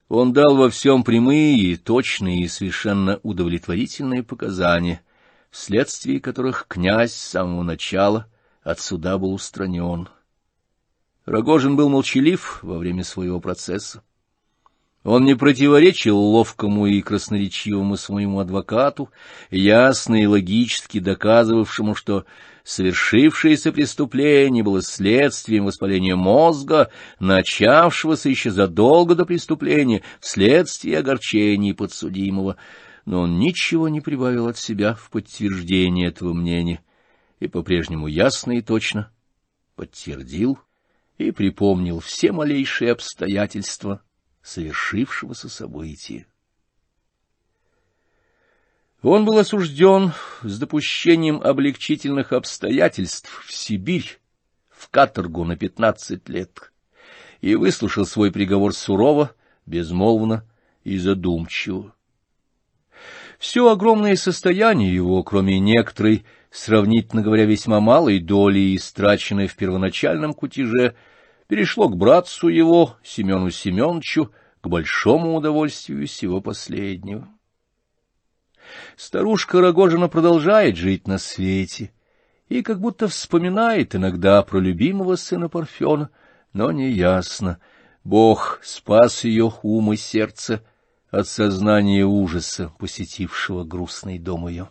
Он дал во всем прямые, точные и совершенно удовлетворительные показания, вследствие которых князь с самого начала от суда был устранен. Рогожин был молчалив во время своего процесса. Он не противоречил ловкому и красноречивому своему адвокату, ясно и логически доказывавшему, что совершившееся преступление было следствием воспаления мозга, начавшегося еще задолго до преступления, вследствие огорчений подсудимого. Но он ничего не прибавил от себя в подтверждение этого мнения и по-прежнему ясно и точно подтвердил и припомнил все малейшие обстоятельства, совершившегося события. Он был осужден с допущением облегчительных обстоятельств в Сибирь, в каторгу на пятнадцать лет, и выслушал свой приговор сурово, безмолвно и задумчиво. Все огромное состояние его, кроме некоторой, сравнительно говоря, весьма малой доли, истраченной в первоначальном кутеже, перешло к братцу его, Семену Семеновичу, к большому удовольствию всего последнего. Старушка Рогожина продолжает жить на свете и как будто вспоминает иногда про любимого сына Парфена, но неясно. Бог спас ее ум и сердце от сознания ужаса, посетившего грустный дом ее.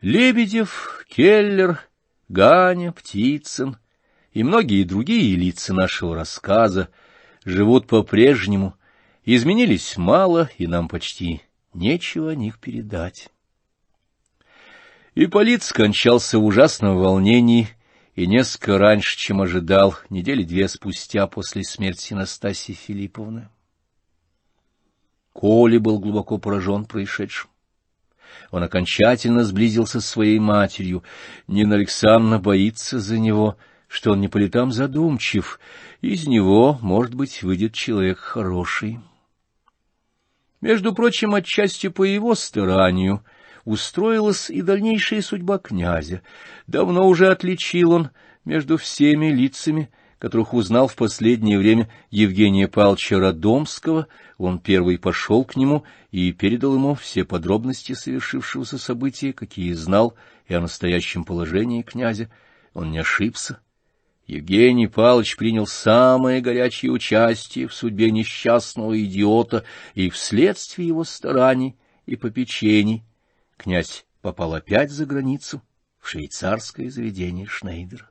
Лебедев, Келлер Ганя, Птицын и многие другие лица нашего рассказа живут по-прежнему, изменились мало, и нам почти нечего о них передать. Ипполит скончался в ужасном волнении, и несколько раньше, чем ожидал, недели две спустя после смерти Настасьи Филипповны. Коля был глубоко поражен происшедшим. Он окончательно сблизился с своей матерью. Нина Александровна боится за него, что он не по летам задумчив, из него, может быть, выйдет человек хороший. Между прочим, отчасти по его старанию устроилась и дальнейшая судьба князя. Давно уже отличил он между всеми лицами, которых узнал в последнее время Евгения Павловича Родомского, он первый пошел к нему и передал ему все подробности совершившегося события, какие знал и о настоящем положении князя. Он не ошибся. Евгений Павлович принял самое горячее участие в судьбе несчастного идиота, и вследствие его стараний и попечений князь попал опять за границу в швейцарское заведение Шнейдера.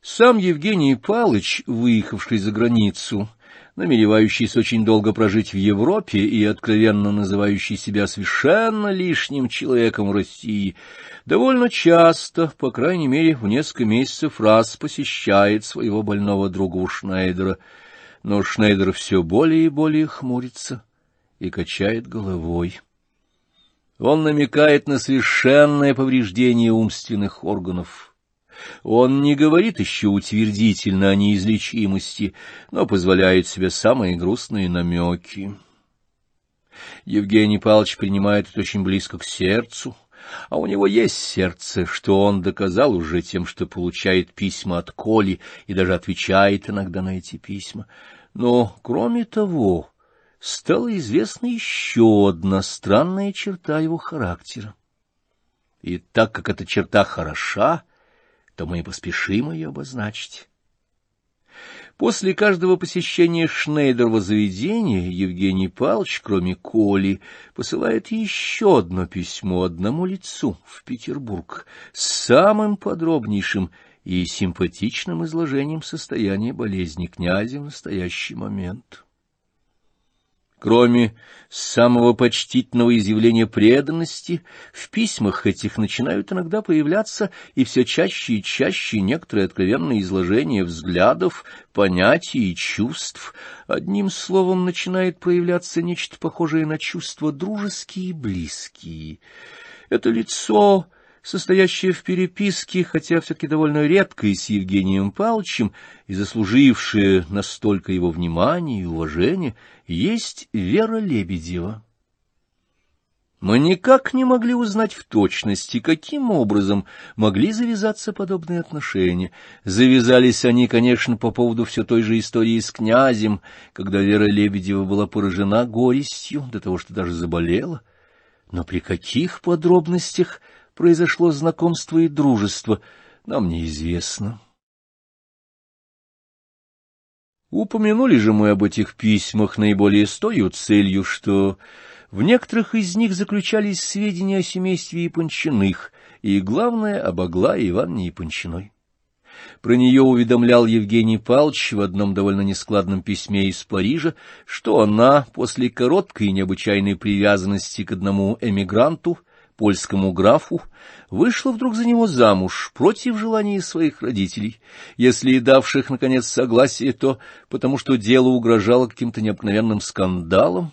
Сам Евгений Павлович, выехавший за границу, намеревающийся очень долго прожить в Европе и откровенно называющий себя совершенно лишним человеком в России, довольно часто, по крайней мере, в несколько месяцев раз посещает своего больного друга Шнейдера, но Шнейдер все более и более хмурится и качает головой. Он намекает на совершенное повреждение умственных органов — он не говорит еще утвердительно о неизлечимости, но позволяет себе самые грустные намеки. Евгений Павлович принимает это очень близко к сердцу, а у него есть сердце, что он доказал уже тем, что получает письма от Коли и даже отвечает иногда на эти письма. Но, кроме того, стала известна еще одна странная черта его характера. И так как эта черта хороша, то мы и поспешим ее обозначить. После каждого посещения Шнейдерова заведения Евгений Павлович, кроме Коли, посылает еще одно письмо одному лицу в Петербург с самым подробнейшим и симпатичным изложением состояния болезни князя в настоящий момент. Кроме самого почтительного изъявления преданности, в письмах этих начинают иногда появляться и все чаще и чаще некоторые откровенные изложения взглядов, понятий и чувств. Одним словом, начинает проявляться нечто похожее на чувства дружеские и близкие. Это лицо состоящая в переписке, хотя все-таки довольно редкой с Евгением Павловичем и заслужившая настолько его внимания и уважения, есть Вера Лебедева. Мы никак не могли узнать в точности, каким образом могли завязаться подобные отношения. Завязались они, конечно, по поводу все той же истории с князем, когда Вера Лебедева была поражена горестью до того, что даже заболела. Но при каких подробностях произошло знакомство и дружество, нам неизвестно. Упомянули же мы об этих письмах наиболее с целью, что в некоторых из них заключались сведения о семействе Япончиных, и, главное, об Аглае Ивановне Япончиной. Про нее уведомлял Евгений Павлович в одном довольно нескладном письме из Парижа, что она, после короткой и необычайной привязанности к одному эмигранту, польскому графу, вышла вдруг за него замуж против желания своих родителей, если и давших, наконец, согласие, то потому что дело угрожало каким-то необыкновенным скандалом.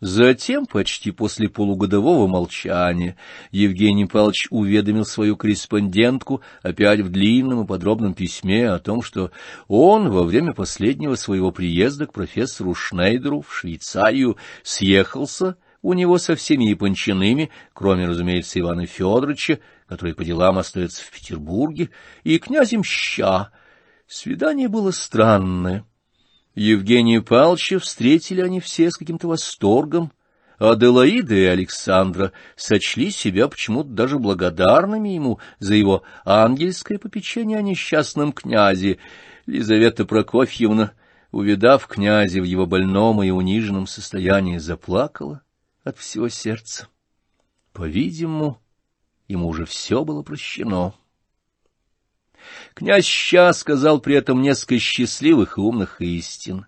Затем, почти после полугодового молчания, Евгений Павлович уведомил свою корреспондентку опять в длинном и подробном письме о том, что он во время последнего своего приезда к профессору Шнейдеру в Швейцарию съехался у него со всеми япончинами, кроме, разумеется, Ивана Федоровича, который по делам остается в Петербурге, и князем Ща. Свидание было странное. Евгения Павловича встретили они все с каким-то восторгом, Аделаида и Александра сочли себя почему-то даже благодарными ему за его ангельское попечение о несчастном князе. Лизавета Прокофьевна, увидав князя в его больном и униженном состоянии, заплакала от всего сердца. По-видимому, ему уже все было прощено. Князь Ща сказал при этом несколько счастливых и умных истин.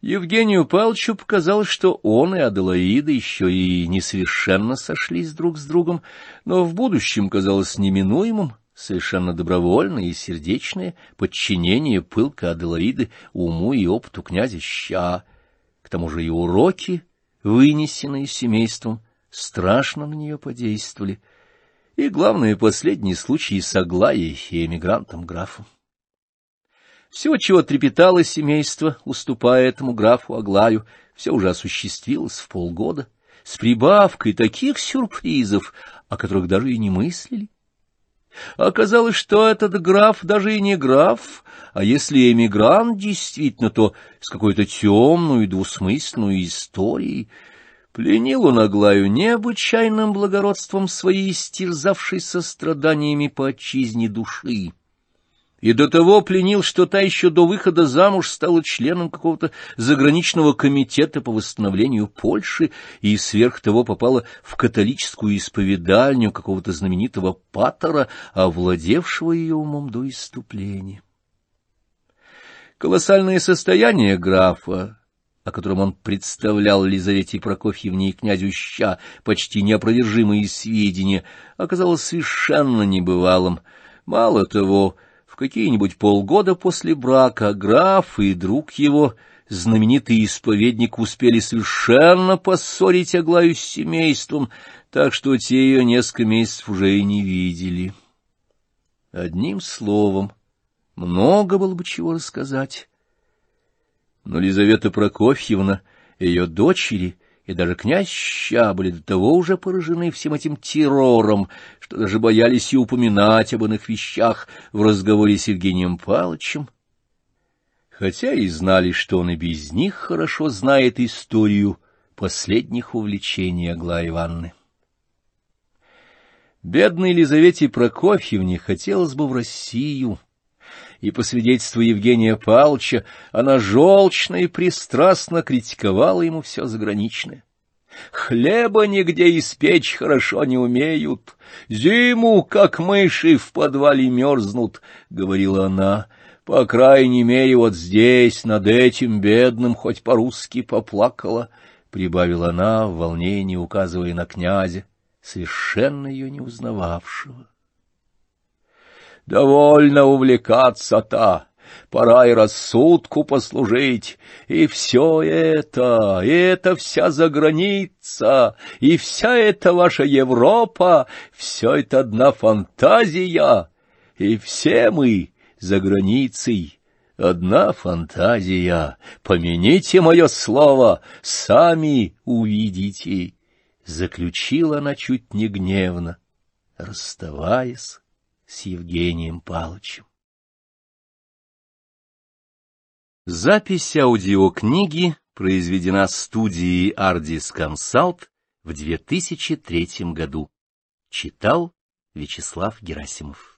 Евгению Павловичу показалось, что он и Аделаида еще и несовершенно сошлись друг с другом, но в будущем казалось неминуемым, совершенно добровольное и сердечное подчинение пылка Аделаиды уму и опыту князя Ща. К тому же и уроки вынесенные семейством, страшно на нее подействовали. и, главное, последний случай с Аглаей и эмигрантом-графом. Все, чего трепетало семейство, уступая этому графу Аглаю, все уже осуществилось в полгода, с прибавкой таких сюрпризов, о которых даже и не мыслили. Оказалось, что этот граф даже и не граф, а если эмигрант действительно, то с какой-то темной и двусмысленной историей. Пленил он Аглаю необычайным благородством своей истерзавшей состраданиями по отчизне души и до того пленил, что та еще до выхода замуж стала членом какого-то заграничного комитета по восстановлению Польши и сверх того попала в католическую исповедальню какого-то знаменитого патора, овладевшего ее умом до иступления. Колоссальное состояние графа, о котором он представлял Лизавете Прокофьевне и князю Ща почти неопровержимые сведения, оказалось совершенно небывалым. Мало того, какие-нибудь полгода после брака граф и друг его, знаменитый исповедник, успели совершенно поссорить Аглаю с семейством, так что те ее несколько месяцев уже и не видели. Одним словом, много было бы чего рассказать. Но Лизавета Прокофьевна, ее дочери — и даже князь Ща были до того уже поражены всем этим террором, что даже боялись и упоминать об иных вещах в разговоре с Евгением Павловичем, хотя и знали, что он и без них хорошо знает историю последних увлечений Аглаи Ивановны. Бедной Елизавете Прокофьевне хотелось бы в Россию, и, по свидетельству Евгения Павловича, она желчно и пристрастно критиковала ему все заграничное. Хлеба нигде испечь хорошо не умеют, зиму, как мыши, в подвале мерзнут, — говорила она. По крайней мере, вот здесь, над этим бедным, хоть по-русски поплакала, — прибавила она в волнении, указывая на князя, совершенно ее не узнававшего. Довольно увлекаться-то, пора и рассудку послужить, и все это, и это вся заграница, и вся эта ваша Европа, все это одна фантазия, и все мы за границей. Одна фантазия, помяните мое слово, сами увидите, — заключила она чуть не гневно, расставаясь с Евгением Палычем. Запись аудиокниги произведена студией Ardis Consult в 2003 году. Читал Вячеслав Герасимов.